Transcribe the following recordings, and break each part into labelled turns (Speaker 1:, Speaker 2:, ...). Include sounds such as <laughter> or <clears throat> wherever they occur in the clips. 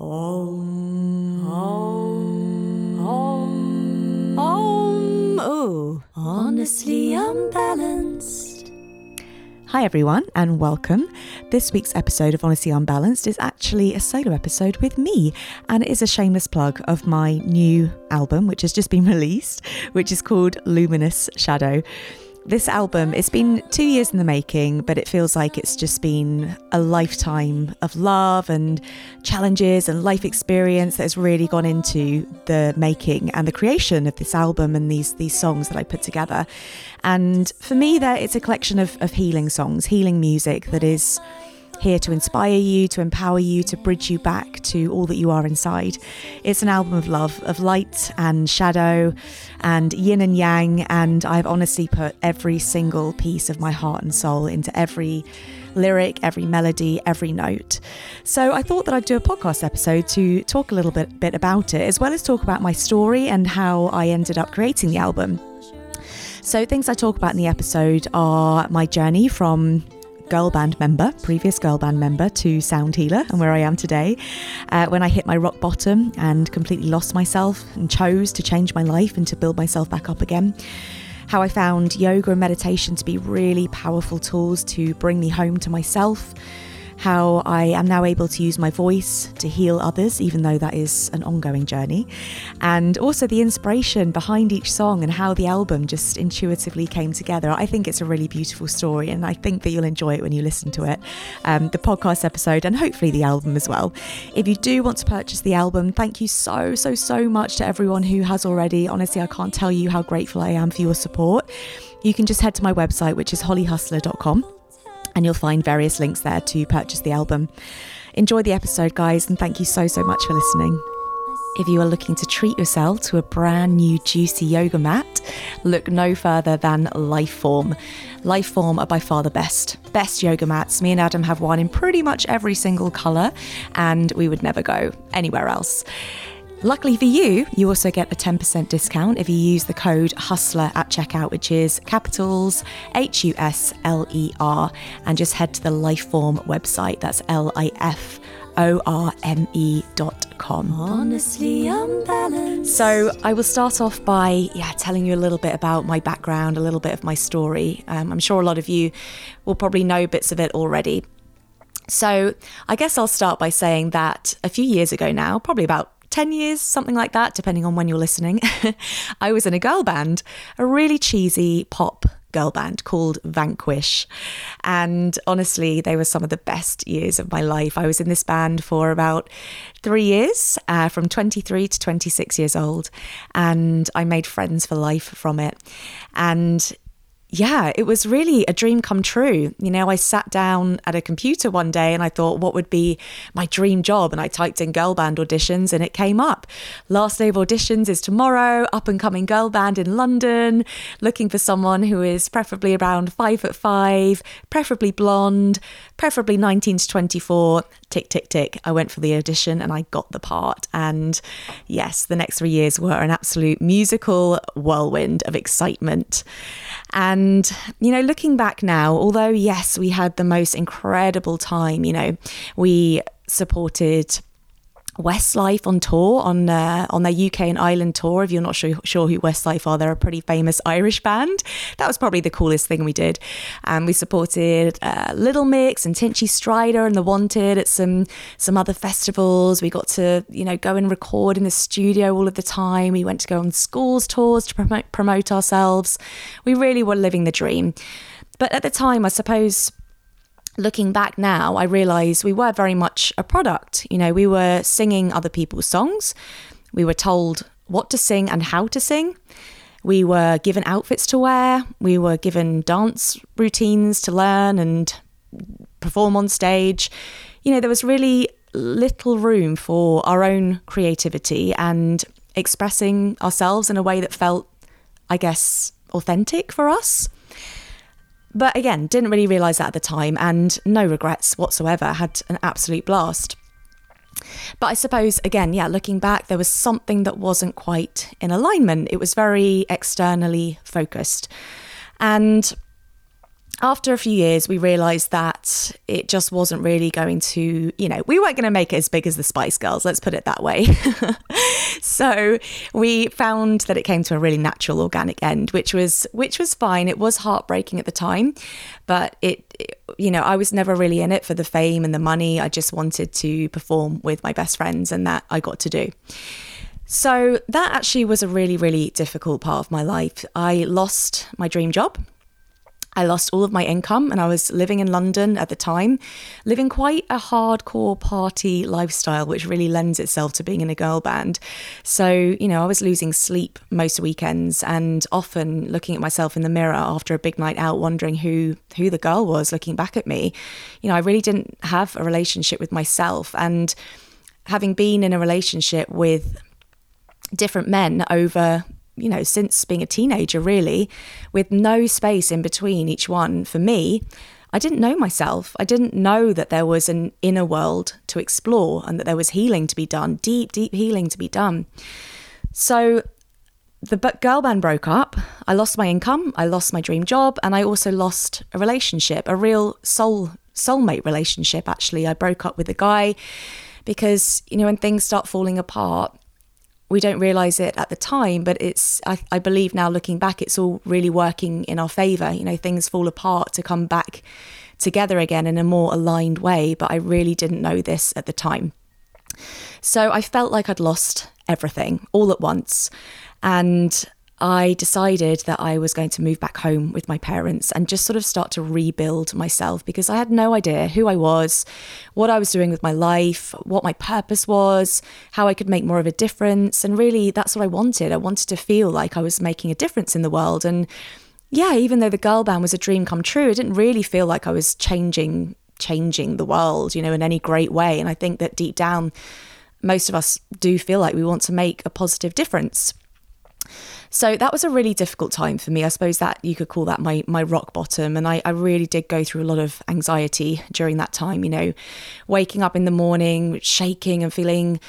Speaker 1: Om, om, om, om. Oh, honestly unbalanced. Hi, everyone, and welcome. This week's episode of Honestly Unbalanced is actually a solo episode with me, and it is a shameless plug of my new album, which has just been <laughs> released, which is called Luminous Shadow this album, it's been two years in the making, but it feels like it's just been a lifetime of love and challenges and life experience that has really gone into the making and the creation of this album and these these songs that I put together. And for me, there it's a collection of, of healing songs, healing music that is here to inspire you, to empower you, to bridge you back to all that you are inside. It's an album of love, of light and shadow and yin and yang, and I've honestly put every single piece of my heart and soul into every lyric, every melody, every note. So I thought that I'd do a podcast episode to talk a little bit, bit about it, as well as talk about my story and how I ended up creating the album. So, things I talk about in the episode are my journey from girl band member, previous girl band member, to sound healer and where I am today. Uh, when I hit my rock bottom and completely lost myself and chose to change my life and to build myself back up again. How I found yoga and meditation to be really powerful tools to bring me home to myself how I am now able to use my voice to heal others, even though that is an ongoing journey, and also the inspiration behind each song and how the album just intuitively came together. I think it's a really beautiful story, and I think that you'll enjoy it when you listen to it, um, the podcast episode, and hopefully the album as well. If you do want to purchase the album, thank you so, so, so much to everyone who has already. Honestly, I can't tell you how grateful I am for your support. You can just head to my website, which is hollyhustler.com and you'll find various links there to purchase the album. Enjoy the episode, guys, and thank you so, so much for listening. If you are looking to treat yourself to a brand new juicy yoga mat, look no further than Liforme. Liforme are by far the best. Best yoga mats. Me and Adam have one in pretty much every single colour, and we would never go anywhere else. Luckily for you, you also get a 10% discount if you use the code HUSTLER at checkout, which is capitals H U S L E R, and just head to the Liforme website. That's L I F O R M E dot com. Honestly unbalanced. So I will start off by yeah telling you a little bit about my background, a little bit of my story. Um, I'm sure a lot of you will probably know bits of it already. So I guess I'll start by saying that a few years ago now, probably about 10 years, something like that, depending on when you're listening, <laughs> I was in a girl band, a really cheesy pop girl band called Vanquish. And honestly, they were some of the best years of my life. I was in this band for about three years, uh, from 23 to 26 years old, and I made friends for life from it. And yeah, it was really a dream come true. You know, I sat down at a computer one day and I thought, what would be my dream job? And I typed in girl band auditions and it came up. Last day of auditions is tomorrow, up and coming girl band in London, looking for someone who is preferably around five foot five, preferably blonde, preferably 19 to 24. Tick, tick, tick. I went for the audition and I got the part. And yes, the next three years were an absolute musical whirlwind of excitement. And, you know, looking back now, although, yes, we had the most incredible time, you know, we supported Westlife on tour on uh, on their UK and Ireland tour. If you're not sure, sure who Westlife are, they're a pretty famous Irish band. That was probably the coolest thing we did. And um, we supported uh, Little Mix and Tinchy Stryder and The Wanted at some some other festivals. We got to you know go and record in the studio all of the time. We went to go on schools tours to promote promote ourselves. We really were living the dream. But at the time, I suppose looking back now, I realize we were very much a product. You know, we were singing other people's songs, we were told what to sing and how to sing. We were given outfits to wear, we were given dance routines to learn and perform on stage. You know, there was really little room for our own creativity and expressing ourselves in a way that felt, I guess, authentic for us. But again, didn't really realise that at the time and no regrets whatsoever, had an absolute blast. But I suppose, again, yeah, looking back, there was something that wasn't quite in alignment. It was very externally focused. And after a few years, we realized that it just wasn't really going to, you know, we weren't going to make it as big as the Spice Girls, let's put it that way. <laughs> so we found that it came to a really natural, organic end, which was which was fine. It was heartbreaking at the time, but it, it you know, I was never really in it for the fame and the money. I just wanted to perform with my best friends, and that I got to do. So that actually was a really, really difficult part of my life. I lost my dream job I lost all of my income and I was living in London at the time, living quite a hardcore party lifestyle, which really lends itself to being in a girl band. So, you know, I was losing sleep most weekends and often looking at myself in the mirror after a big night out, wondering who who the girl was looking back at me. You know, I really didn't have a relationship with myself. And having been in a relationship with different men over you know, since being a teenager, really, with no space in between each one for me. I didn't know myself. I didn't know that there was an inner world to explore and that there was healing to be done, deep, deep healing to be done. So the girl band broke up. I lost my income. I lost my dream job. And I also lost a relationship, a real soul soulmate relationship, actually. I broke up with a guy because, you know, when things start falling apart, we don't realize it at the time, but it's, I, I believe now looking back, it's all really working in our favor. You know, things fall apart to come back together again in a more aligned way, but I really didn't know this at the time. So I felt like I'd lost everything all at once. And I decided that I was going to move back home with my parents and just sort of start to rebuild myself because I had no idea who I was, what I was doing with my life, what my purpose was, how I could make more of a difference. And really, that's what I wanted. I wanted to feel like I was making a difference in the world. And yeah, even though the girl band was a dream come true, it didn't really feel like I was changing changing the world, you know, in any great way. And I think that deep down, most of us do feel like we want to make a positive difference. So that was a really difficult time for me. I suppose that you could call that my my rock bottom. And I, I really did go through a lot of anxiety during that time, you know, waking up in the morning, shaking and feeling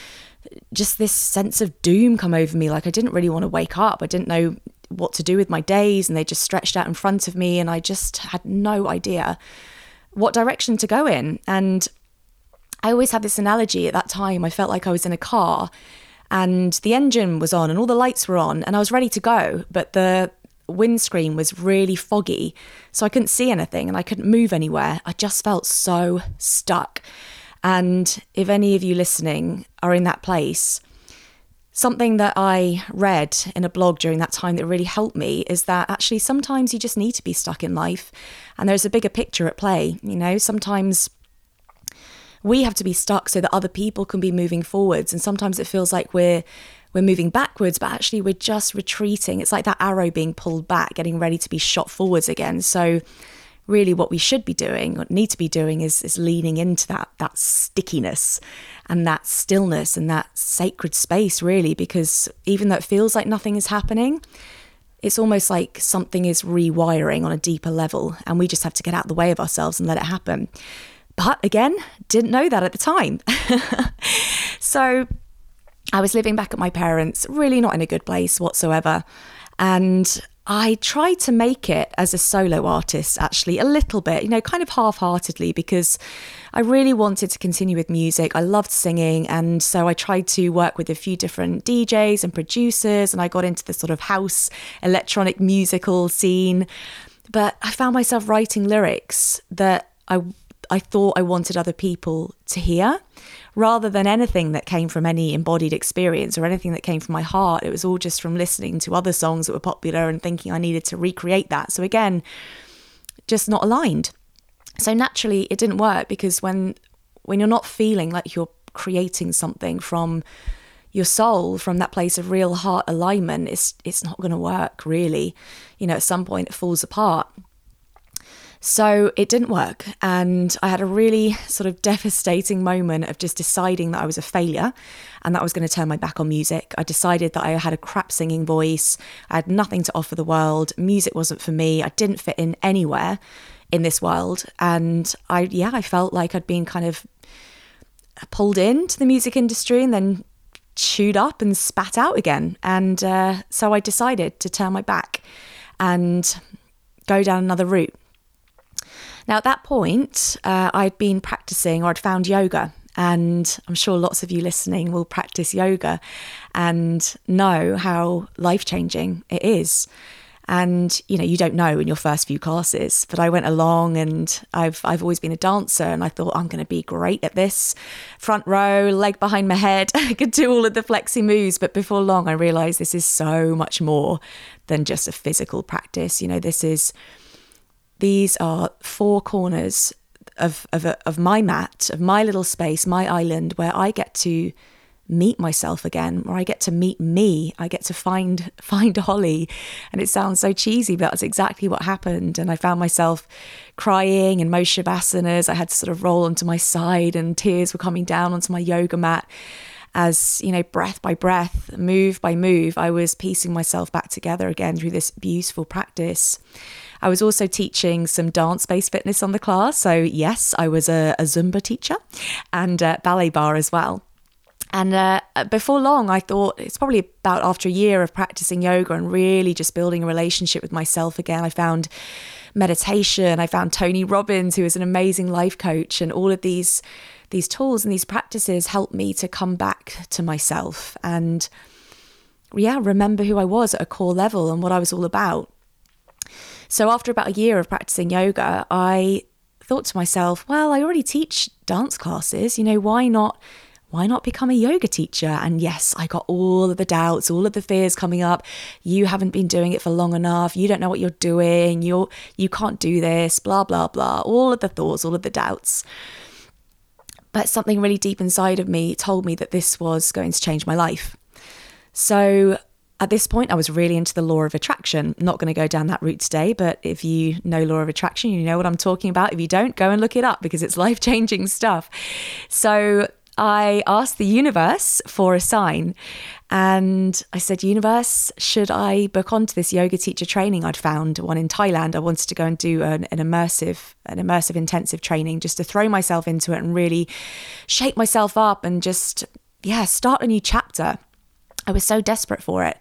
Speaker 1: just this sense of doom come over me. Like I didn't really want to wake up. I didn't know what to do with my days and they just stretched out in front of me and I just had no idea what direction to go in. And I always had this analogy at that time. I felt like I was in a car and the engine was on and all the lights were on and I was ready to go, but the windscreen was really foggy, so I couldn't see anything and I couldn't move anywhere. I just felt so stuck. And if any of you listening are in that place, something that I read in a blog during that time that really helped me is that actually sometimes you just need to be stuck in life and there's a bigger picture at play. You know, sometimes we have to be stuck so that other people can be moving forwards. And sometimes it feels like we're we're moving backwards, but actually we're just retreating. It's like that arrow being pulled back, getting ready to be shot forwards again. So really what we should be doing or need to be doing is is leaning into that that stickiness and that stillness and that sacred space really because even though it feels like nothing is happening it's almost like something is rewiring on a deeper level and we just have to get out of the way of ourselves and let it happen but again, didn't know that at the time. <laughs> so I was living back at my parents', really not in a good place whatsoever. And I tried to make it as a solo artist, actually, a little bit, you know, kind of half heartedly, because I really wanted to continue with music. I loved singing. And so I tried to work with a few different DJs and producers, and I got into the sort of house electronic musical scene. But I found myself writing lyrics that I I thought I wanted other people to hear rather than anything that came from any embodied experience or anything that came from my heart. It was all just from listening to other songs that were popular and thinking I needed to recreate that. So again, just not aligned. So naturally it didn't work because when when you're not feeling like you're creating something from your soul from that place of real heart alignment it's it's not going to work really you know at some point it falls apart so it didn't work. And I had a really sort of devastating moment of just deciding that I was a failure and that I was going to turn my back on music. I decided that I had a crap singing voice. I had nothing to offer the world. Music wasn't for me. I didn't fit in anywhere in this world. And I, yeah, I felt like I'd been kind of pulled into the music industry and then chewed up and spat out again. And uh, so I decided to turn my back and go down another route. Now, at that point, uh, I'd been practicing or I'd found yoga. And I'm sure lots of you listening will practice yoga and know how life changing it is. And you know, you don't know in your first few classes, but I went along and I've I've always been a dancer and I thought I'm going to be great at this. Front row, leg behind my head, <laughs> I could do all of the flexi moves, but before long I realized this is so much more than just a physical practice. You know, this is these are four corners of of, of my mat, of my little space, my island where I get to meet myself again where I get to meet me. I get to find <laughs> find Holly. And it sounds so cheesy but that's exactly what happened. And I found myself crying in most shavasana I had to sort of roll onto my side and tears were coming down onto my yoga mat as you know breath by breath move by move I was piecing myself back together again through this beautiful practice I was also teaching some dance based fitness on the class. So, yes, I was a, a Zumba teacher and ballet bar as well. And uh, before long, I thought it's probably about after a year of practicing yoga and really just building a relationship with myself again. I found meditation. I found Tony Robbins, who is an amazing life coach, and all of these these tools and these practices helped me to come back to myself and yeah, remember who I was at a core level and what I was all about. So after about a year of practicing yoga, I thought to myself, well, I already teach dance classes, you know, why not why not become a yoga teacher? And yes, I got all of the doubts, all of the fears coming up. You haven't been doing it for long enough. You don't know what you're doing. You're you can't do this, blah blah blah. All of the thoughts, all of the doubts. But something really deep inside of me told me that this was going to change my life. So at this point, I was really into the law of attraction. Not going to go down that route today, but if you know law of attraction, you know what I'm talking about. If you don't, go and look it up because it's <laughs> life changing stuff. So I asked the universe for a sign. And I said, Universe, should I book onto this yoga teacher training? I'd found one in Thailand. I wanted to go and do an, an, immersive, an immersive intensive training just to throw myself into it and really shake myself up and just, yeah, start a new chapter. I was so desperate for it.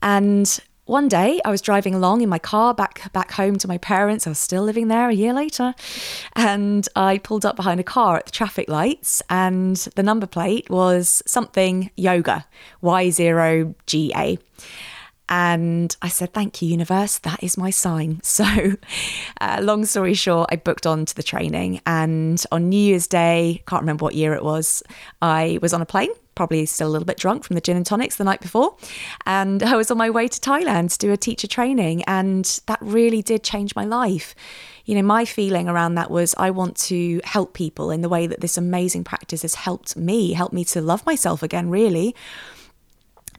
Speaker 1: And one day I was driving along in my car back back home to my parents. I was still living there a year later. And I pulled up behind a car at the traffic lights and the number plate was something yoga, Y0GA. And I said, Thank you, universe. That is my sign. <laughs> So, uh, long story short, I booked on to the training. And on New Year's Day, can't remember what year it was, I was on a plane probably still a little bit drunk from the gin and tonics the night before. And I was on my way to Thailand to do a teacher training, and that really did change my life. You know, my feeling around that was I want to help people in the way that this amazing practice has helped me, helped me to love myself again, really.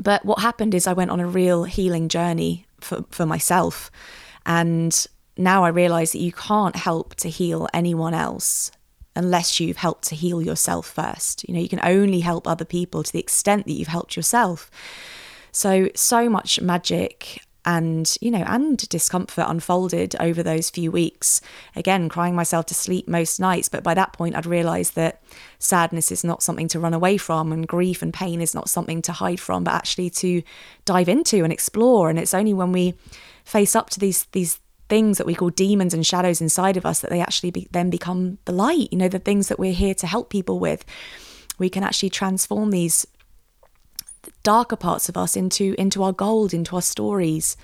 Speaker 1: But what happened is I went on a real healing journey for, for myself. And now I realize that you can't help to heal anyone else unless you've helped to heal yourself first. You know, you can only help other people to the extent that you've helped yourself. So, so much magic and, you know, and discomfort unfolded over those few weeks. Again, crying myself to sleep most nights. But by that point, I'd realized that sadness is not something to run away from, and grief and pain is not something to hide from, but actually to dive into and explore. And it's only when we face up to these, these, things that we call demons and shadows inside of us that they actually be, then become the light you know the things that we're here to help people with. We can actually transform these darker parts of us into into our gold into our stories.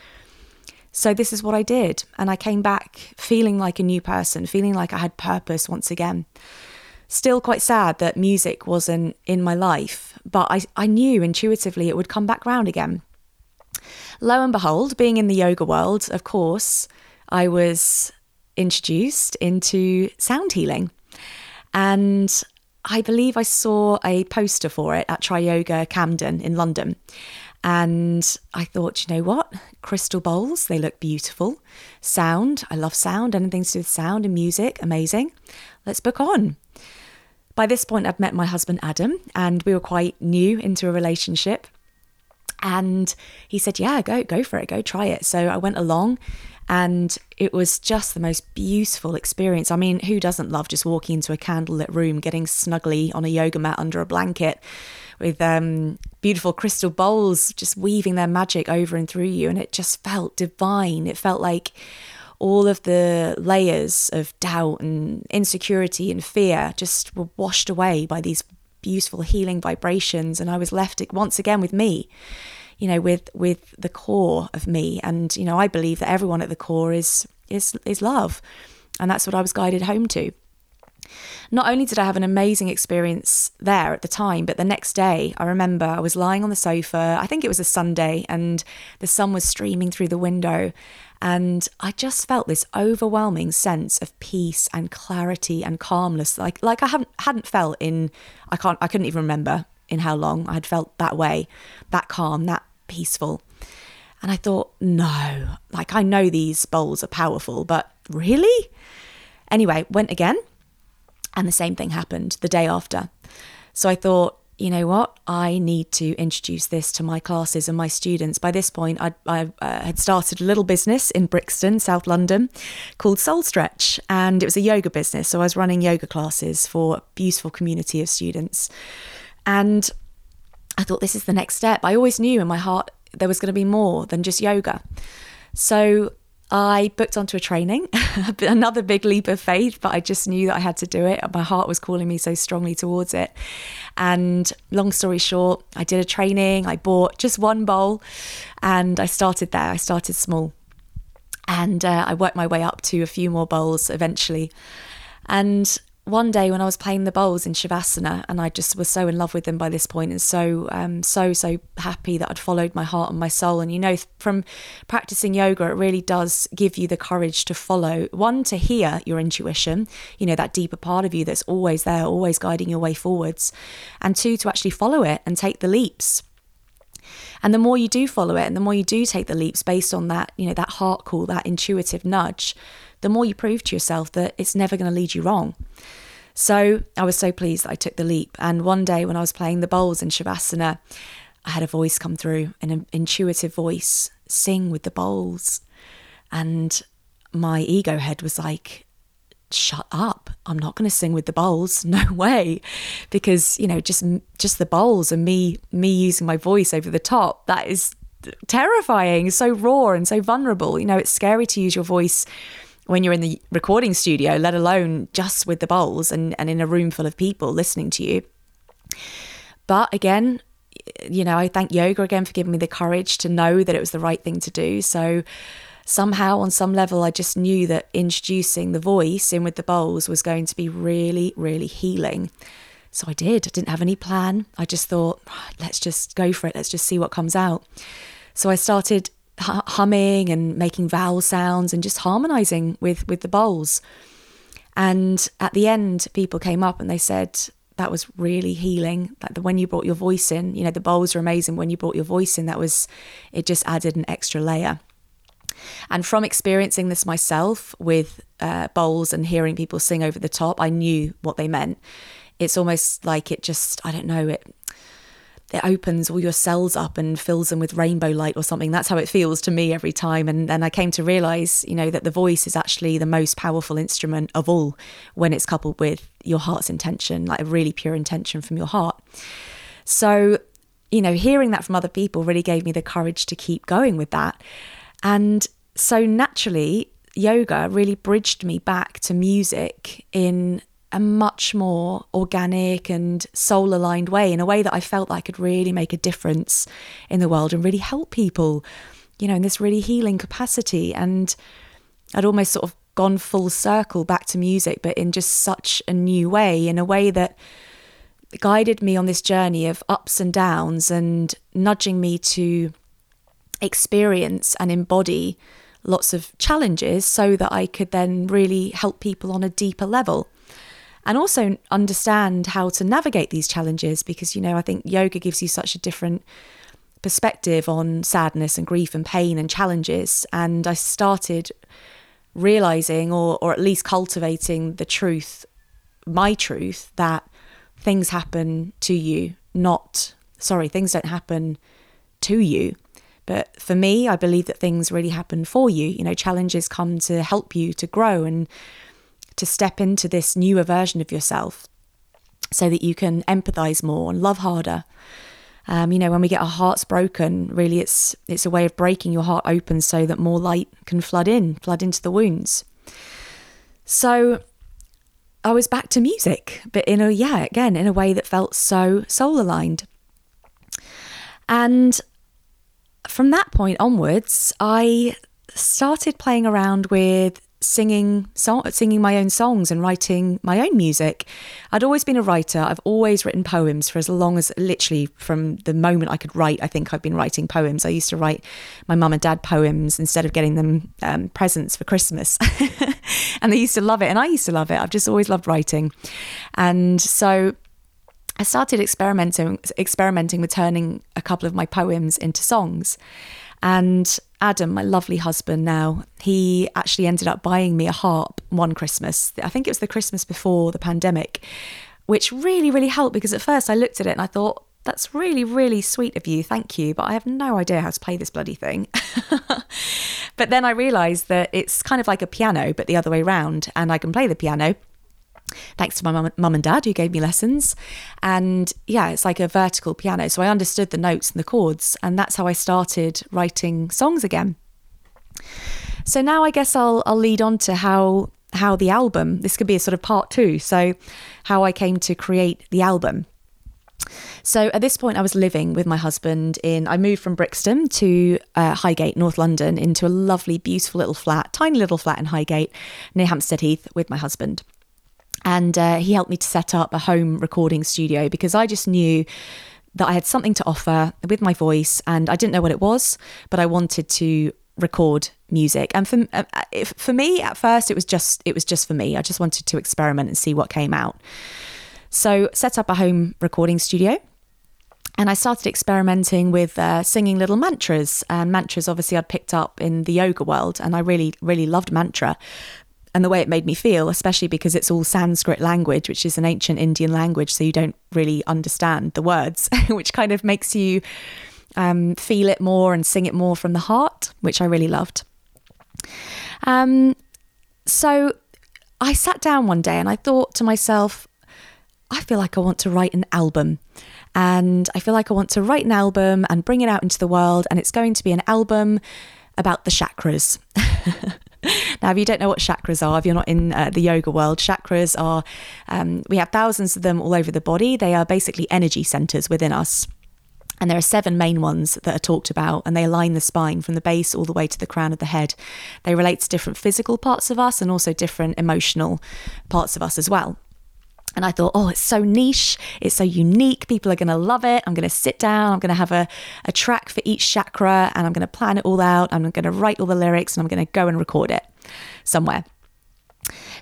Speaker 1: So this is what I did and I came back feeling like a new person feeling like I had purpose once again. Still quite sad that music wasn't in my life but I, I knew intuitively it would come back round again. Lo and behold being in the yoga world of course I was introduced into sound healing. And I believe I saw a poster for it at Tri Yoga Camden in London. And I thought, you know what? Crystal bowls, they look beautiful. Sound, I love sound, anything to do with sound and music, amazing. Let's book on. By this point, I'd met my husband Adam, and we were quite new into a relationship. And he said, Yeah, go, go for it, go try it. So I went along and it was just the most beautiful experience. I mean, who doesn't love just walking into a candlelit room, getting snugly on a yoga mat under a blanket with um, beautiful crystal bowls just weaving their magic over and through you? And it just felt divine. It felt like all of the layers of doubt and insecurity and fear just were washed away by these beautiful healing vibrations and I was left once again with me you know with with the core of me and you know I believe that everyone at the core is is is love and that's what I was guided home to not only did I have an amazing experience there at the time, but the next day, I remember I was lying on the sofa. I think it was a Sunday, and the sun was streaming through the window. And I just felt this overwhelming sense of peace and clarity and calmness, like like I haven't hadn't felt in I can't I couldn't even remember in how long I had felt that way, that calm, that peaceful. And I thought, no, like I know these bowls are powerful, but really? Anyway, went again and the same thing happened the day after. So I thought, you know what? I need to introduce this to my classes and my students. By this point, I, I uh, had started a little business in Brixton, South London, called Soul Stretch, and it was a yoga business. So I was running yoga classes for a beautiful community of students. And I thought, this is the next step. I always knew in my heart there was going to be more than just yoga. So I booked onto a training, <laughs> another big leap of faith, but I just knew that I had to do it. My heart was calling me so strongly towards it. And long story short, I did a training, I bought just one bowl, and I started there. I started small. And uh, I worked my way up to a few more bowls eventually. And one day when I was playing the bowls in Shavasana, and I just was so in love with them by this point, and so um, so so happy that I'd followed my heart and my soul. And you know, from practicing yoga, it really does give you the courage to follow. One, to hear your intuition, you know, that deeper part of you that's always there, always guiding your way forwards, and two, to actually follow it and take the leaps. And the more you do follow it, and the more you do take the leaps based on that, you know, that heart call, that intuitive nudge, the more you prove to yourself that it's never going to lead you wrong. So I was so pleased that I took the leap. And one day when I was playing the bowls in Shavasana, I had a voice come through, an intuitive voice, sing with the bowls. And my ego head was like, shut up i'm not going to sing with the bowls <laughs> no way because you know just just the bowls and me me using my voice over the top that is terrifying so raw and so vulnerable you know it's scary to use your voice when you're in the recording studio, let alone just with the bowls and, and in a room full of people listening to you. But again, you know, I thank yoga again for giving me the courage to know that it was the right thing to do. So somehow, on some level, I just knew that introducing the voice in with the bowls was going to be really, really healing. So I did. I didn't have any plan. I just thought, ah, let's just go for it. Let's just see what comes out. So I started humming and making vowel sounds and just harmonizing with with the bowls. And at the end, people came up and they said that was really healing. Like the, when you brought your voice in, you know, the bowls are amazing. When you brought your voice in, that was it. Just added an extra layer. And from experiencing this myself with uh, bowls and hearing people sing over the top, I knew what they meant. It's almost like it just, I don't know, it it opens all your cells up and fills them with rainbow light or something. That's how it feels to me every time. And then I came to realize, you know, that the voice is actually the most powerful instrument of all when it's coupled with your heart's intention, like a really pure intention from your heart. So, you know, hearing that from other people really gave me the courage to keep going with that. And so naturally, yoga really bridged me back to music in a much more organic and soul aligned way in a way that I felt like I could really make a difference in the world and really help people, you know, in this really healing capacity. And I'd almost sort of gone full circle back to music, but in just such a new way, in a way that guided me on this journey of ups and downs and nudging me to experience and embody lots of challenges so that I could then really help people on a deeper level and also understand how to navigate these challenges because, you know, I think yoga gives you such a different perspective on sadness and grief and pain and challenges. And I started realizing or, or at least cultivating the truth, my truth, that things happen to you, not, sorry, things don't happen to you. But for me, I believe that things really happen for you. You know, challenges come to help you to grow and to step into this newer version of yourself so that you can empathize more and love harder. Um, you know, when we get our hearts broken, really it's it's a way of breaking your heart open so that more light can flood in, flood into the wounds. So I was back to music, but in a yeah, again, in a way that felt so soul aligned. And from that point onwards, I started playing around with singing singing my own songs and writing my own music. I'd always been a writer. I've always written poems for as long as literally from the moment I could write. I think I've been writing poems. I used to write my mum and dad poems instead of getting them um, presents for Christmas, <laughs> and they used to love it, and I used to love it. I've just always loved writing, and so. I started experimenting experimenting with turning a couple of my poems into songs. And Adam, my lovely husband now, he actually ended up buying me a harp one Christmas. I think it was the Christmas before the pandemic, which really, really helped because at first I looked at it and I thought, that's really, really sweet of you. Thank you. But I have no idea how to play this bloody thing. <laughs> but then I realised that it's kind of like a piano, but the other way round. And I can play the piano thanks to my mum and dad who gave me lessons. And yeah, it's like a vertical piano. So I understood the notes and the chords. And that's how I started writing songs again. So now I guess I'll, I'll lead on to how how the album this could be a sort of part two so how i came to create the album so at this point, I was living with my husband in. I moved from Brixton to uh, Highgate, North London, into a lovely, beautiful little flat, tiny little flat in Highgate near Hampstead Heath with my husband. And uh, he helped me to set up a home recording studio because I just knew that I had something to offer with my voice and I didn't know what it was, but I wanted to record music. And for uh, for me at first it was just it was just for me. I just wanted to experiment and see what came out. So set up a home recording studio and I started experimenting with uh, singing little mantras. And mantras obviously I'd picked up in the yoga world and I really really loved mantra and the way it made me feel, especially because it's all Sanskrit language, which is an ancient Indian language, so you don't really understand the words, <laughs> which kind of makes you um, feel it more and sing it more from the heart, which I really loved. Um, so I sat down one day and I thought to myself, I feel like I want to write an album. And I feel like I want to write an album and bring it out into the world. And it's going to be an album about the chakras. <laughs> <laughs> now, if you don't know what chakras are, if you're not in uh, the yoga world, chakras are, um, we have thousands of them all over the body. They are basically energy centers within us. And there are seven main ones that are talked about, and they align the spine from the base all the way to the crown of the head. They relate to different physical parts of us and also different emotional parts of us as well. And I thought, oh, it's so niche, it's so unique. People are going to love it. I'm going to sit down, I'm going to have a, a track for each chakra, and I'm going to plan it all out. I'm going to write all the lyrics, and I'm going to go and record it somewhere.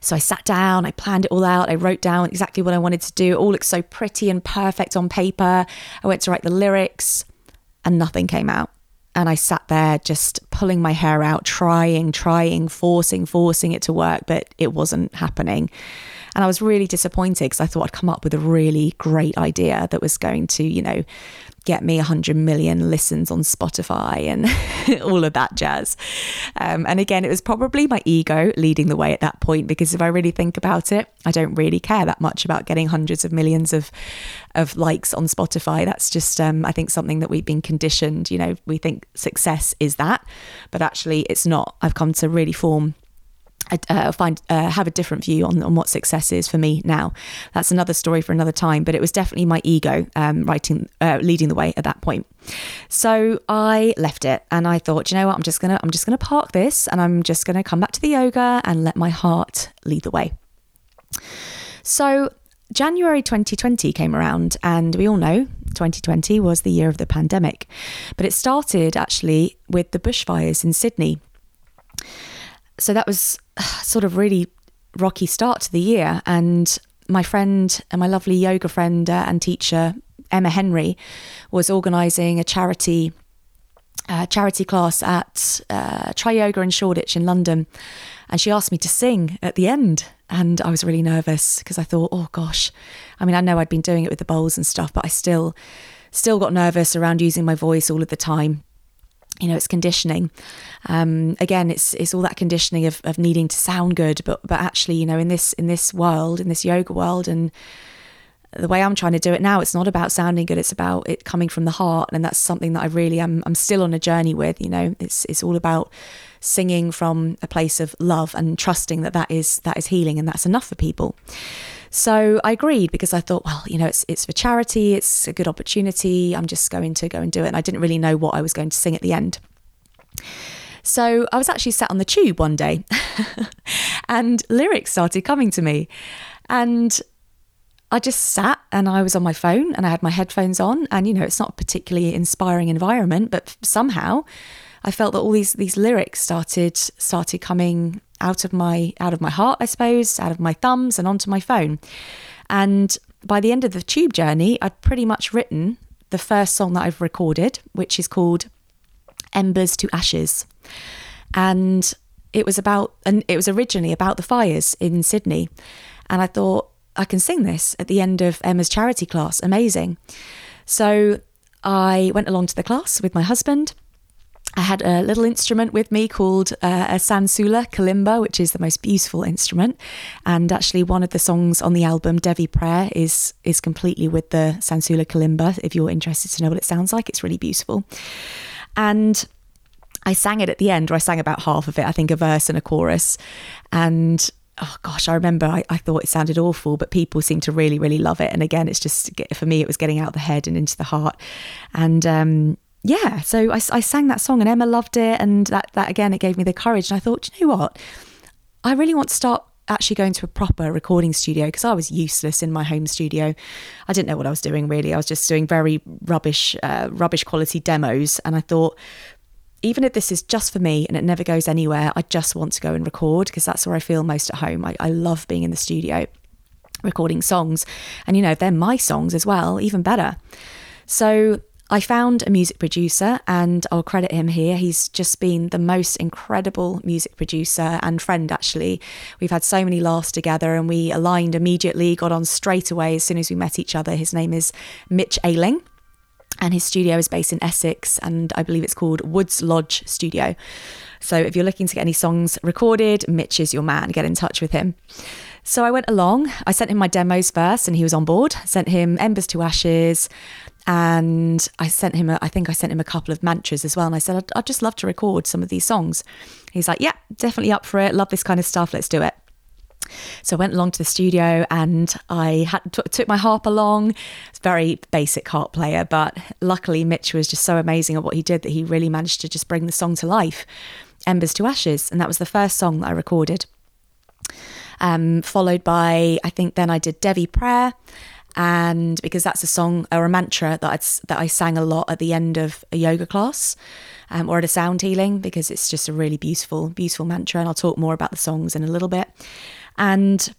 Speaker 1: So I sat down, I planned it all out, I wrote down exactly what I wanted to do. It all looked so pretty and perfect on paper. I went to write the lyrics, and nothing came out. And I sat there just pulling my hair out, trying, trying, forcing, forcing it to work, but it wasn't happening. And I was really disappointed because I thought I'd come up with a really great idea that was going to, you know, get me 100 million listens on Spotify and <laughs> all of that jazz. Um, and again, it was probably my ego leading the way at that point because if I really think about it, I don't really care that much about getting hundreds of millions of of likes on Spotify. That's just, um, I think, something that we've been conditioned. You know, we think success is that, but actually, it's not. I've come to really form uh, find uh, have a different view on, on what success is for me now. That's another story for another time. But it was definitely my ego um, writing, uh, leading the way at that point. So I left it, and I thought, you know what, I'm just gonna I'm just gonna park this, and I'm just gonna come back to the yoga and let my heart lead the way. So January 2020 came around, and we all know 2020 was the year of the pandemic, but it started actually with the bushfires in Sydney so that was <sighs> sort of really rocky start to the year. And my friend and my lovely yoga friend uh, and teacher, Emma Henry, was organising a charity uh, charity class at uh, Tri Yoga in Shoreditch in London. And she asked me to sing at the end. And I was really nervous because I thought, oh gosh, I mean, I know I'd been doing it with the bowls and stuff, but I still, still got nervous around using my voice all of the time you know it's conditioning um, again it's it's all that conditioning of, of needing to sound good but but actually you know in this in this world in this yoga world and the way I'm trying to do it now, it's not about sounding good. It's about it coming from the heart, and that's something that I really am. I'm still on a journey with. You know, it's it's all about singing from a place of love and trusting that that is that is healing, and that's enough for people. So I agreed because I thought, well, you know, it's it's for charity. It's a good opportunity. I'm just going to go and do it. And I didn't really know what I was going to sing at the end. So I was actually sat on the tube one day, <laughs> and lyrics started coming to me, and I just sat and I was on my phone and I had my headphones on and you know it's not a particularly inspiring environment but somehow I felt that all these these lyrics started started coming out of my out of my heart I suppose out of my thumbs and onto my phone and by the end of the tube journey I'd pretty much written the first song that I've recorded which is called Embers to Ashes and it was about and it was originally about the fires in Sydney and I thought I can sing this at the end of Emma's charity class. Amazing. So I went along to the class with my husband. I had a little instrument with me called uh, a Sansula kalimba, which is the most beautiful instrument. And actually, one of the songs on the album, Devi Prayer, is is completely with the Sansula kalimba. If you're interested to know what it sounds like, it's really beautiful. And I sang it at the end, or I sang about half of it, I think a verse and a chorus. And oh gosh, I remember I, I, thought it sounded awful, but people seem to really, really love it. And again, it's just for me, it was getting out the head and into the heart. And um, yeah, so I, I, sang that song, and Emma loved it, and that that again, it gave me the courage. And I thought, you know what, I really want to start actually going to a proper recording studio because I was useless in my home studio. I didn't know what I was doing really. I was just doing very rubbish, uh, rubbish quality demos, and I thought even if this is just for me and it never goes anywhere, I just want to go and record because that's where I feel most at home. I, I love being in the studio recording songs. And, you know, if they're my songs as well, even better. So I found a music producer and I'll credit him here. He's just been the most incredible music producer and friend, actually. We've had so many laughs together and we aligned immediately, got on straight away as soon as we met each other. His name is Mitch Ailing and his studio is based in Essex, and I believe it's called Woods Lodge Studio. So if you're looking to get any songs recorded, Mitch is your man. Get in touch with him. So I went along. I sent him my demos first, and he was on board. Sent him Embers to Ashes, and I sent him. A, I think I sent him a couple of mantras as well. And I said, I'd, I'd just love to record some of these songs. He's like, Yeah, definitely up for it. Love this kind of stuff. Let's do it. So I went along to the studio and I had, t- took my harp along. It's very basic harp player, but luckily Mitch was just so amazing at what he did that he really managed to just bring the song to life. Embers to Ashes, and that was the first song that I recorded. Um, followed by, I think then I did Devi Prayer, and because that's a song or a mantra that i that I sang a lot at the end of a yoga class um, or at a sound healing because it's just a really beautiful, beautiful mantra. And I'll talk more about the songs in a little bit. And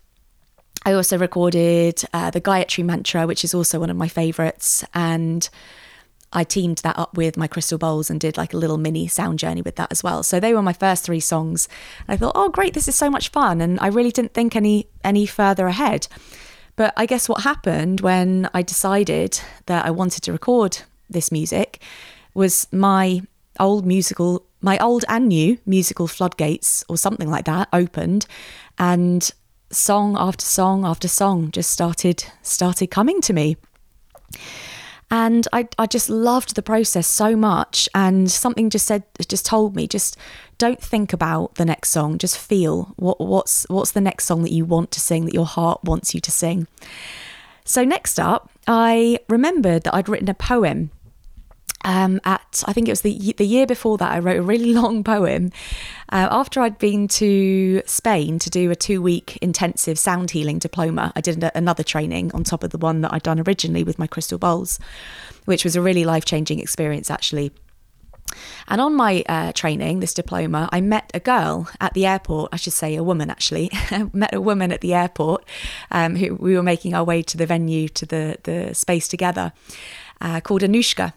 Speaker 1: I also recorded uh, the Gayatri Mantra, which is also one of my favorites. And I teamed that up with my crystal bowls and did like a little mini sound journey with that as well. So they were my first three songs. And I thought, oh great, this is so much fun. And I really didn't think any any further ahead. But I guess what happened when I decided that I wanted to record this music was my old musical, my old and new musical floodgates or something like that opened, and song after song after song just started started coming to me. And I, I just loved the process so much. And something just said, just told me, just don't think about the next song. Just feel what, what's, what's the next song that you want to sing, that your heart wants you to sing. So, next up, I remembered that I'd written a poem um, at I think it was the the year before that I wrote a really <laughs> long poem uh, after I'd been to Spain to do a two week intensive sound healing diploma. I did another training on top of the one that I'd done originally with my crystal bowls, which was a really life changing experience actually. And on my uh, training, this diploma, I met a girl at the airport. I should say a woman actually. <laughs> met a woman at the airport um, who we were making our way to the venue to the the space together, uh, called Anushka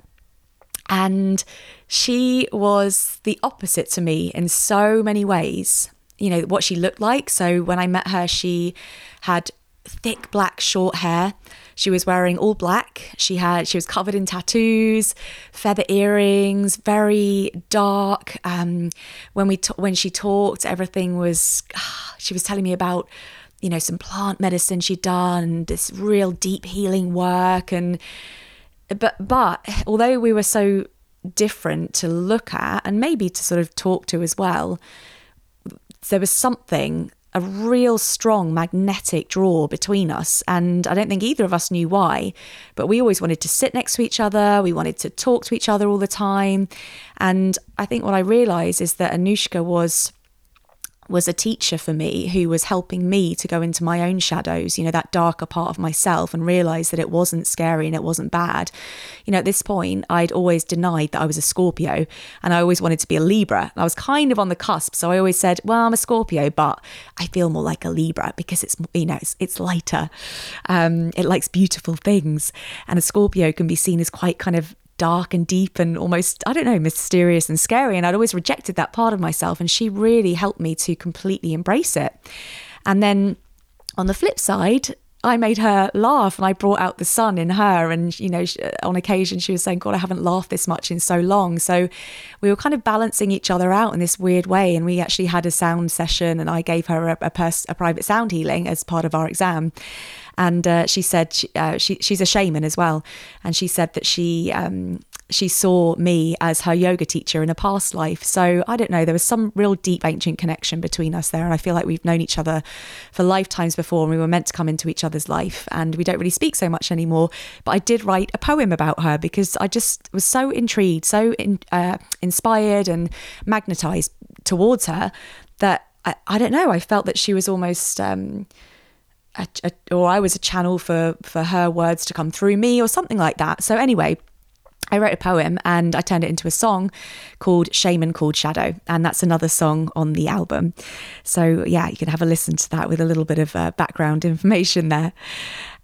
Speaker 1: and she was the opposite to me in so many ways. You know, what she looked like. So when I met her, she had thick black short hair. She was wearing all black. She had she was covered in tattoos, feather earrings, very dark. Um, when we t- when she talked, everything was. She was telling me about you know, some plant medicine she'd done, this real deep healing work. And, but, but although we were so different to look at and maybe to sort of talk to as well, there was something a real strong magnetic draw between us. And I don't think either of us knew why, but we always wanted to sit next to each other. We wanted to talk to each other all the time. And I think what I realized is that Anushka was was a teacher for me who was helping me to go into my own shadows, you know, that darker part of myself and realize that it wasn't scary and it wasn't bad. You know, at this point, I'd always denied that I was a Scorpio and I always wanted to be a Libra. I was kind of on the cusp. So I always said, well, I'm a Scorpio, but I feel more like a Libra because it's, you know, it's, it's lighter. Um, it likes beautiful things. And a Scorpio can be seen as quite kind of dark and deep and almost, I don't know, mysterious and scary. And I'd always rejected that part of myself. And she really helped me to completely embrace it. And then on the flip side, I made her laugh and I brought out the sun in her. And, you know, uh, on occasion she was saying, God, I haven't laughed this much in so long. So we were kind of balancing each other out in this weird way. And we actually had a sound session and I gave her a, a, pers- a private sound healing as part of our exam. And uh, she said she, uh, she, she's a shaman as well. And she said that she, um, she saw me as her yoga teacher in a past life. So I don't know, there was some real deep ancient connection between us there. And I feel like we've known each other for lifetimes before and we were meant to come into each other's life. And we don't really speak so much anymore. But I did write a poem about her because I just was so intrigued, so in, uh, inspired and magnetized towards her that I, I, don't know, I felt that she was almost. Um, a, a, or I was a channel for for her words to come through me or something like that. So anyway, I wrote a poem and I turned it into a song called Shaman Called Shadow. And that's another song on the album. So, yeah, you can have a listen to that with a little bit of uh, background <laughs> information there.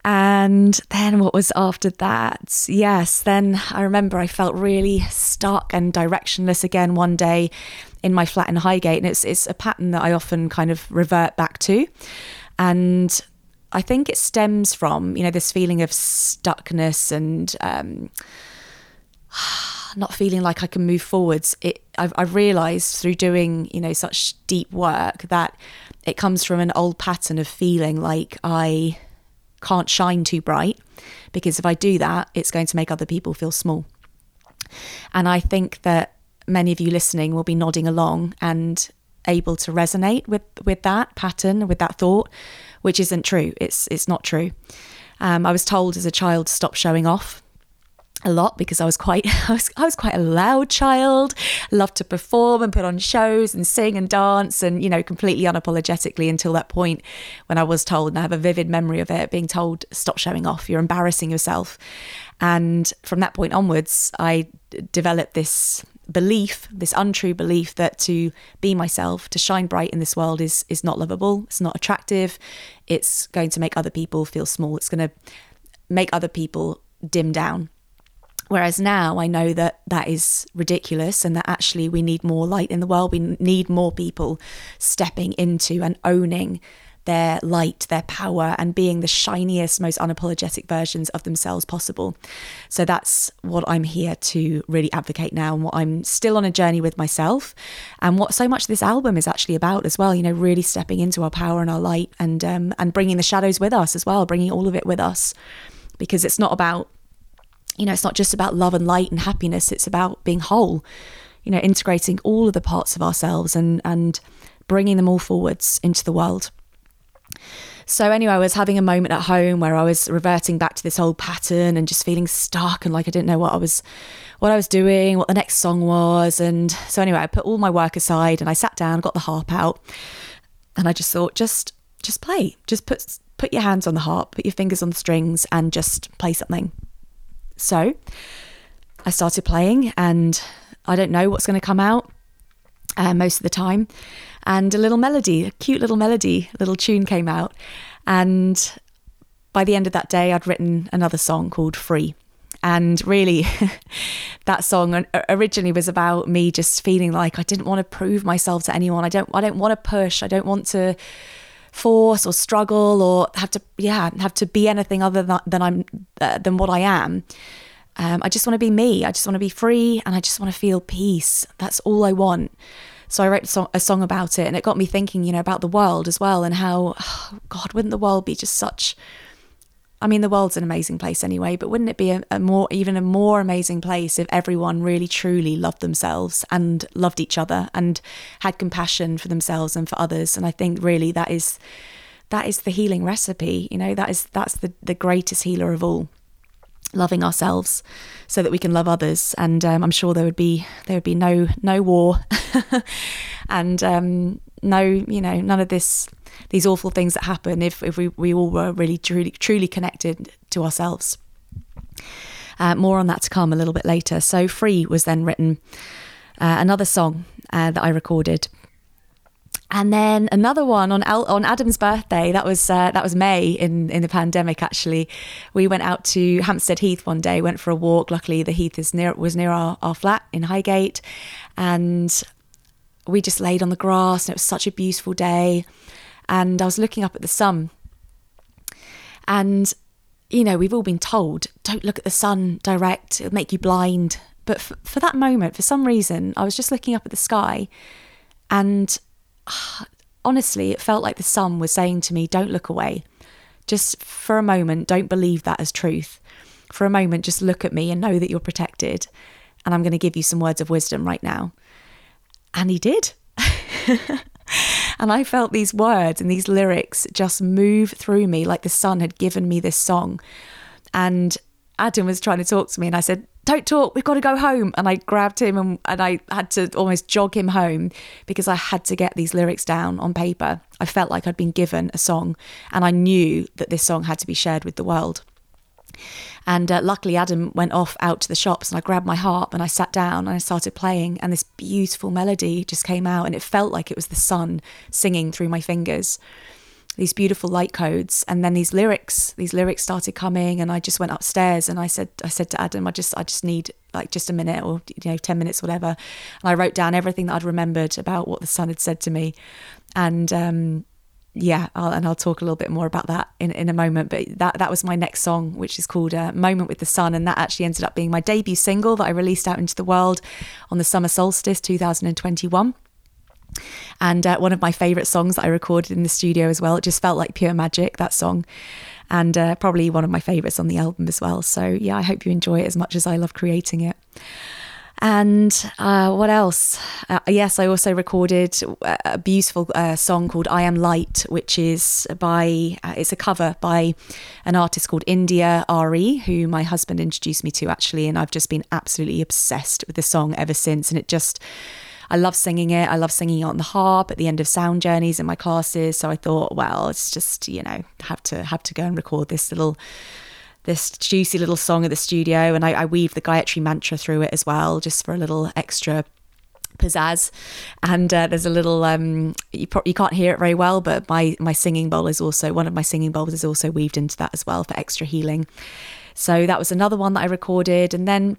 Speaker 1: And then what was after that? Yes, then I remember I felt really stuck and directionless again one day in my flat in Highgate. And it's, it's a pattern that I often kind of revert back to. And I think it stems from, you know, this feeling of stuckness and, um, <sighs> not feeling like I can move forwards. It I've, I've realised through doing you know such deep work that it comes from an old pattern of feeling like I can't shine too bright because if I do that, it's going to make other people feel small. And I think that many of you listening will be nodding along and able to resonate with with that pattern, with that thought, which isn't true. It's it's not true. Um, I was told as a child to stop showing off a lot because I was quite <laughs> I was, I was quite a loud child loved to perform and put on shows and sing and dance and you know completely unapologetically until that point when I was told and I have a vivid memory of it being told stop showing off you're embarrassing yourself and from that point onwards I developed this belief this untrue belief that to be myself to shine bright in this world is is not lovable it's not attractive. It's going to make other people feel small. It's going to make other people dim down. Whereas now I know that that is ridiculous and that actually we need more light in the world. We need more people stepping into and owning their light, their power, and being the shiniest, most unapologetic versions of themselves possible. So that's what I'm here to really advocate now, and what I'm still on a journey with myself, and what so much this album is actually about as well. You know, really stepping into our power and our light, and um, and bringing the shadows with us as well, bringing all of it with us, because it's not about you know, it's not just about love and light and happiness, it's about being whole, you know, integrating all of the parts of ourselves and, and bringing them all forwards into the world. So, anyway, I was having a moment at home where I was reverting back to this old pattern and just feeling stuck and like I didn't know what I was what I was doing, what the next song was. And so anyway, I put all my work aside and I sat down, got the harp out, and I just thought, just just play. Just put put your hands on the harp, put your fingers on the strings and just play something. So I started playing, and I don't know what's going to come out uh, most of the time. And a little melody, a cute little melody, little tune came out. And by the end of that day, I'd written another song called Free. And really, <laughs> that song originally was about me just feeling like I didn't want to prove myself to anyone. I don't. I don't want to push. I don't want to force or struggle or have to yeah have to be anything other than, than I'm uh, than what I am. Um, I just want to be me. I just want to be free and I just want to feel peace. That's all I want. So I wrote a song, a song about it, and it got me thinking, you know, about the world as well, and how, oh, God, wouldn't the world be just such I mean, the world's an amazing place anyway, but wouldn't it be a, a, more, even a more amazing place if everyone really truly loved themselves and loved each other and had compassion for themselves and for others? And I think really that is that is the healing recipe. You know, that is that's the the greatest healer of all, loving ourselves so that we can love others. And um, I'm sure there would be there would be no no war, <laughs> and um, no you know none of this these awful things that happen if, if we, we all were really truly truly connected to ourselves. Uh, more on that to come a little bit later. So Free was then written, uh, another song uh, that I recorded. And then another one on on Adam's birthday. That was uh, that was May in in the pandemic. Actually, we went out to Hampstead Heath one day. Went for a walk. Luckily, the heath is near was near our, our flat in Highgate, and we just laid on the grass. And it was such a beautiful day and I was looking up at the sun. And, you know, we've all been told don't look at the sun direct, it'll make you blind. But f- for that moment, for some reason, I was just looking up at the sky and <sighs> honestly, it felt like the sun was saying to me, don't look away. Just for a moment, don't believe that as truth. For a moment, just look at me and know that you're protected. And I'm going to give you some words of wisdom right now. And he did. <laughs> And I felt these words and these lyrics just move through me like the sun had given me this song. And Adam was trying to talk to me, and I said, Don't talk, we've got to go home. And I grabbed him and, and I had to almost jog him home because I had to get these lyrics down on paper. I felt like I'd been given a song, and I knew that this song had to be shared with the world. And uh, luckily, Adam went off out to the shops, and I grabbed my harp and I sat down and I started playing. And this beautiful melody just came out, and it felt like it was the sun singing through my fingers. These beautiful light codes, and then these lyrics. These lyrics started coming, and I just went upstairs and I said, I said to Adam, I just, I just need like just a minute or you know ten minutes, whatever. And I wrote down everything that I'd remembered about what the sun had said to me, and um, yeah, I'll, and I'll talk a little bit more about that in, in a moment. But that that was my next song, which is called uh, "Moment with the Sun," and that actually ended up being my debut single that I released out into the world on the summer solstice 2021. And uh, one of my favourite songs that I recorded in the studio as well. It just felt like pure magic that song, and uh, probably one of my favourites on the album as well. So yeah, I hope you enjoy it as much as I love creating it. And uh, what else? Uh, yes, I also recorded a beautiful uh, song called "I Am Light," which is by uh, it's a cover by an artist called India Arie, who my husband introduced me to actually, and I've just been absolutely obsessed with the song ever since. And it just I love singing it. I love singing it on the harp at the end of sound journeys in my classes. So I thought, well, it's just you know have to have to go and record this little this juicy little song at the studio, and I, I weave the Gayatri mantra through it as well, just for a little extra pizzazz. And uh, there's a little um, you, pro- you can't hear it very well, but my my singing bowl is also one of my singing bowls is also weaved into that as well for extra healing. So that was another one that I recorded, and then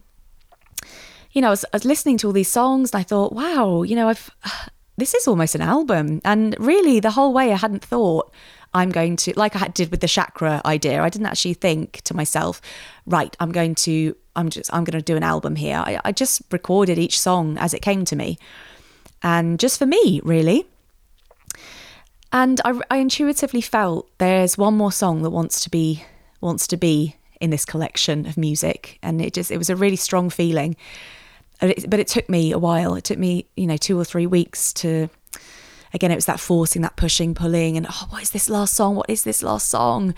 Speaker 1: you know I was, I was listening to all these songs, and I thought, wow, you know I've <sighs> this is almost an album, and really the whole way I hadn't thought I'm going to, like I did with the chakra idea, I didn't actually think to myself, right, I'm going to, I'm just, I'm going to do an album here. I, I just recorded each song as it came to me. And just for me, really. And I, I intuitively felt there's one more song that wants to be, wants to be in this collection of music. And it just, it was a really strong feeling. But it, took me a while. It took me, you know, two or three weeks to again, it was that forcing, that pushing, pulling, and oh, what is this last song? What is this last song?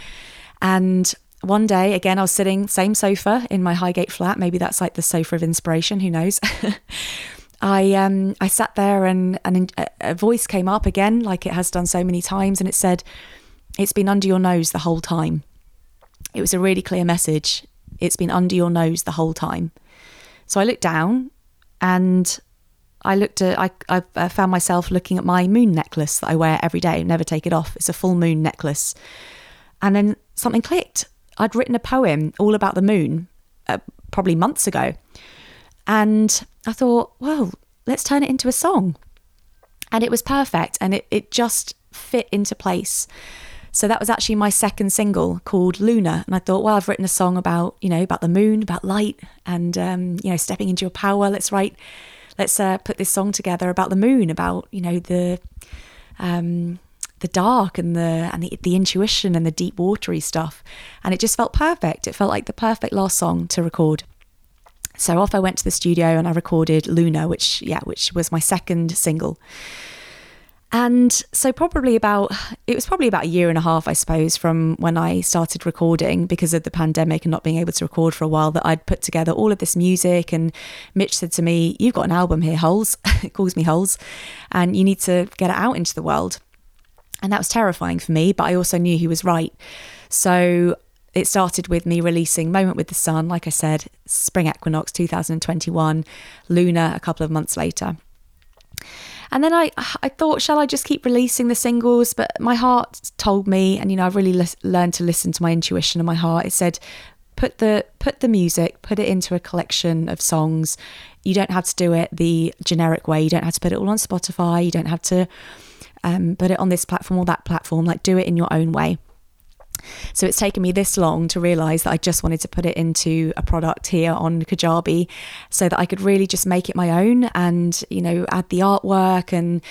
Speaker 1: And one day, again, I was sitting same sofa in my Highgate flat. Maybe that's like the sofa of inspiration. Who knows? <laughs> I um I sat there and and a voice came up again, like it has done so many times, and it said, "It's been under your nose the whole time." It was a really clear message. It's been under your nose the whole time. So I looked down, and I looked at, I, I found myself looking at my moon necklace that I wear every day, never take it off. It's a full moon necklace. And then something clicked. I'd written a poem all about the moon uh, probably months ago. And I thought, well, let's turn it into a song. And it was perfect and it, it just fit into place. So that was actually my second single called Luna. And I thought, well, I've written a song about, you know, about the moon, about light and, um, you know, stepping into your power. Let's write let's uh, put this song together about the moon, about you know the um, the dark and the and the, the intuition and the deep watery stuff, and it just felt perfect. It felt like the perfect last song to record. So off I went to the studio and I recorded Luna, which yeah, which was my second single. And so, probably about, it was probably about a year and a half, I suppose, from when I started recording because of the pandemic and not being able to record for a while, that I'd put together all of this music. And Mitch said to me, You've got an album here, Holes. <laughs> it calls me Holes. And you need to get it out into the world. And that was terrifying for me, but I also knew he was right. So, it started with me releasing Moment with the Sun, like I said, Spring Equinox 2021, Luna a couple of months later. And then I, I thought, shall I just keep releasing the singles? But my heart told me, and you know, I've really learned to listen to my intuition and my heart. It said, put the put the music, put it into a collection of songs. You don't have to do it the generic way. You don't have to put it all on Spotify. You don't have to um, put it on this platform or that platform. Like, do it in your own way. So it's taken me this long to realize that I just wanted to put it into a product here on Kajabi so that I could really just make it my own and, you know, add the artwork and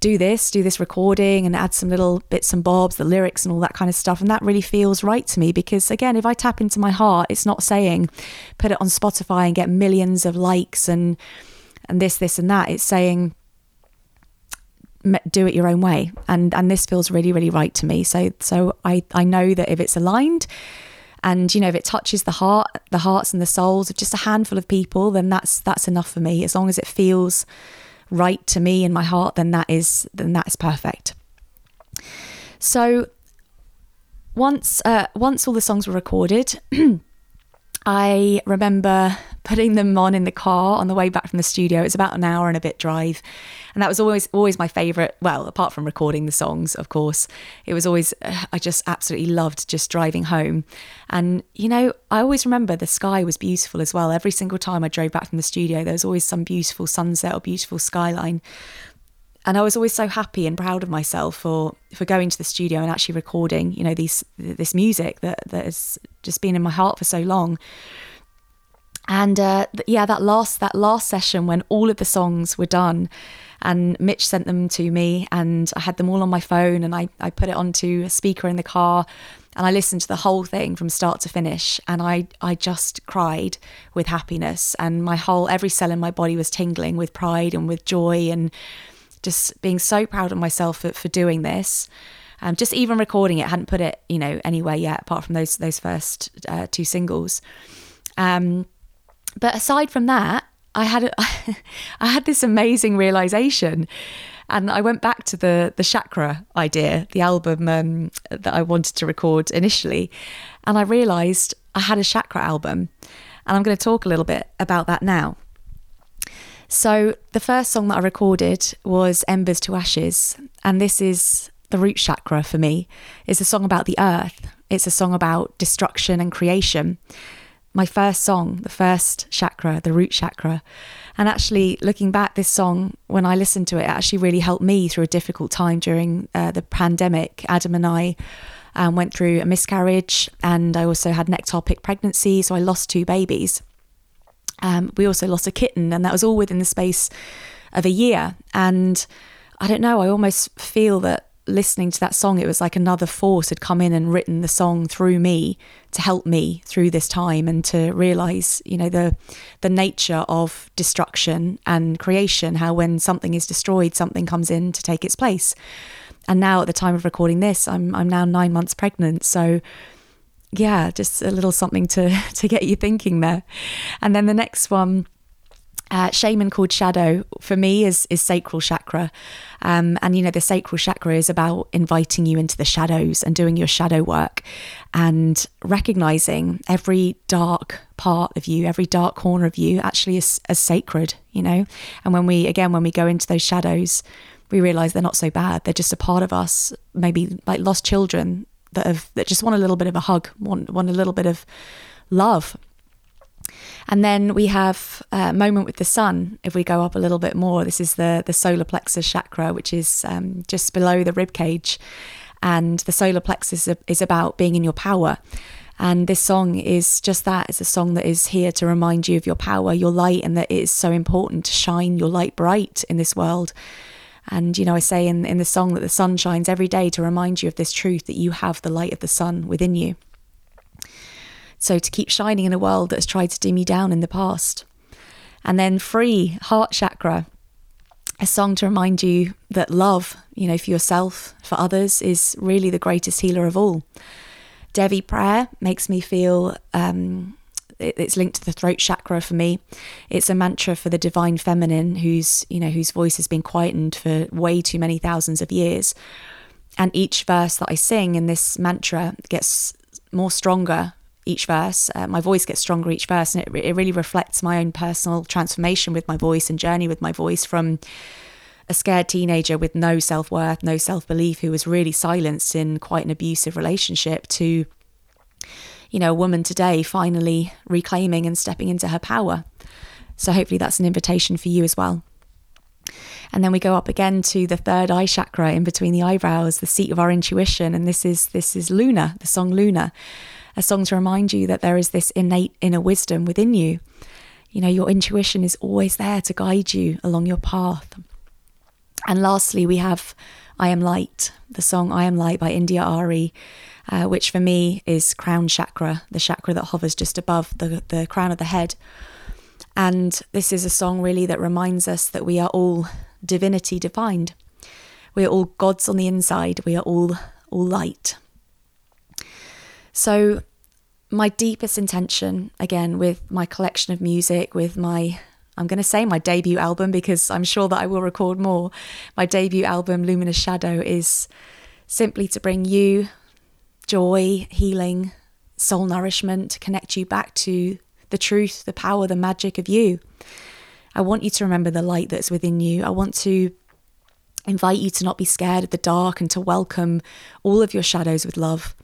Speaker 1: do this, do this recording and add some little bits and bobs, the lyrics and all that kind of stuff. And that really feels right to me because, again, if I tap into my heart, it's not saying put it on Spotify and get millions of likes and and this, this, and that. It's saying do it your own way. And and this feels really really right to me. So so i i know that if it's aligned and you know if it touches the heart the hearts and the souls of just a handful of people then that's that's enough for me. As long as it feels right to me in my heart then that is then that's perfect. So once uh, once all the songs were recorded <clears throat> I remember putting them on in the car on the way back from the studio. It's about an hour and a bit drive. And that was always always my favorite. Well, apart from recording the songs, of course, it was always uh, I just absolutely loved just driving home. And you know, I always remember the sky was beautiful as well. Every single time I drove back from the studio, there was always some beautiful sunset or beautiful skyline. And I was always so happy and proud of myself for for going to the studio and actually recording, you know, these this music that that has just been in my heart for so long. And uh, yeah, that last that last session when all of the songs were done, and Mitch sent them to me, and I had them all on my phone, and I I put it onto a speaker in the car, and I listened to the whole thing from start to finish, and I I just cried with happiness, and my whole every cell in my body was tingling with pride and with joy, and just being so proud of myself for, for doing this. Um, just even recording it, hadn't put it, you know, anywhere yet, apart from those those first uh, two singles. Um, but aside from that, I had a, <laughs> I had this amazing realization, and I went back to the the chakra idea, the album um, that I wanted to record initially, and I realized I had a chakra album, and I'm going to talk a little bit about that now. So, the first song that I recorded was Embers to Ashes, and this is the root chakra for me. It's a song about the earth, it's a song about destruction and creation. My first song, the first chakra, the root chakra. And actually, looking back, this song, when I listened to it, it actually really helped me through a difficult time during uh, the pandemic. Adam and I um, went through a miscarriage, and I also had an ectopic pregnancy, so I lost two babies. Um, we also lost a kitten, and that was all within the space of a year. And I don't know, I almost feel that listening to that song, it was like another force had come in and written the song through me to help me through this time and to realize, you know, the the nature of destruction and creation. How when something is destroyed, something comes in to take its place. And now, at the time of recording this, I'm I'm now nine months pregnant, so yeah, just a little something to <laughs> to get you thinking there. And then the next one, uh, shaman called shadow for me is is sacral chakra, um, and you know the sacral chakra is about inviting you into the shadows and doing your shadow work, and recognizing every dark part of you, every dark corner of you, actually is as sacred. You know, and when we again when we go into those shadows. We realize they're not so bad. They're just a part of us. Maybe like lost children that have that just want a little bit of a hug, want want a little bit of love. And then we have a moment with the sun. If we go up a little bit more, this is the the solar plexus chakra, which is um, just below the rib cage, and the solar plexus is about being in your power. And this song is just that. It's a song that is here to remind you of your power, your light, and that it is so important to shine your light bright in this world. And, you know, I say in, in the song that the sun shines every day to remind you of this truth that you have the light of the sun within you. So to keep shining in a world that has tried to dim you down in the past. And then free, heart chakra, a song to remind you that love, you know, for yourself, for others, is really the greatest healer of all. Devi prayer makes me feel um, it's linked to the throat chakra for me. It's a mantra for the divine feminine whose, you know, whose voice has been quietened for way too many thousands of years. And each verse that I sing in this mantra gets more stronger each verse. Uh, my voice gets stronger each verse, and it, it really reflects my own personal transformation with my voice and journey with my voice from a scared teenager with no self worth, no self belief, who was really silenced in quite an abusive relationship, to, you know, a woman today finally reclaiming and stepping into her power. So hopefully that's an invitation for you as well. And then we go up again to the third eye chakra in between the eyebrows, the seat of our intuition. And this is this is Luna, the song Luna, a song to remind you that there is this innate inner wisdom within you. You know, your intuition is always there to guide you along your path. And lastly, we have I Am Light, the song I Am Light by India Arie, uh, which for me is crown chakra, the chakra that hovers just above the, the crown of the head. And this is a song really that reminds us that we are all divinity defined. We are all gods on the inside. We are all all light. So my deepest intention again with my collection of music with my I'm going to say my debut album because I'm sure that I will record more. My debut album, Luminous Shadow, is simply to bring you joy, healing, soul nourishment, to connect you back to the truth, the power, the magic of you. I want you to remember the light that's within you. I want to invite you to not be scared of the dark and to welcome all of your shadows with love.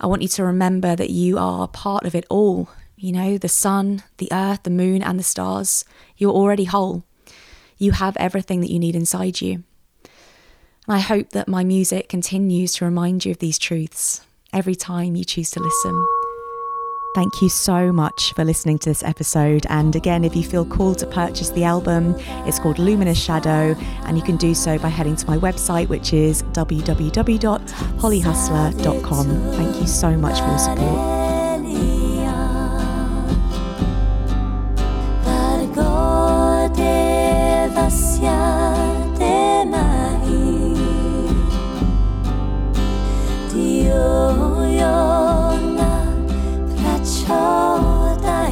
Speaker 1: I want you to remember that you are part of it all. You know, the sun, the earth, the moon, and the stars. You're already whole. You have everything that you need inside you. And I hope that my music continues to remind you of these truths every time you choose to listen. Thank you so much for listening to this episode. And again, if you feel called to purchase the album, it's called Luminous Shadow, and you can do so by heading to my website, which is www.hollyhustler.com. Thank you so much for your support. 多大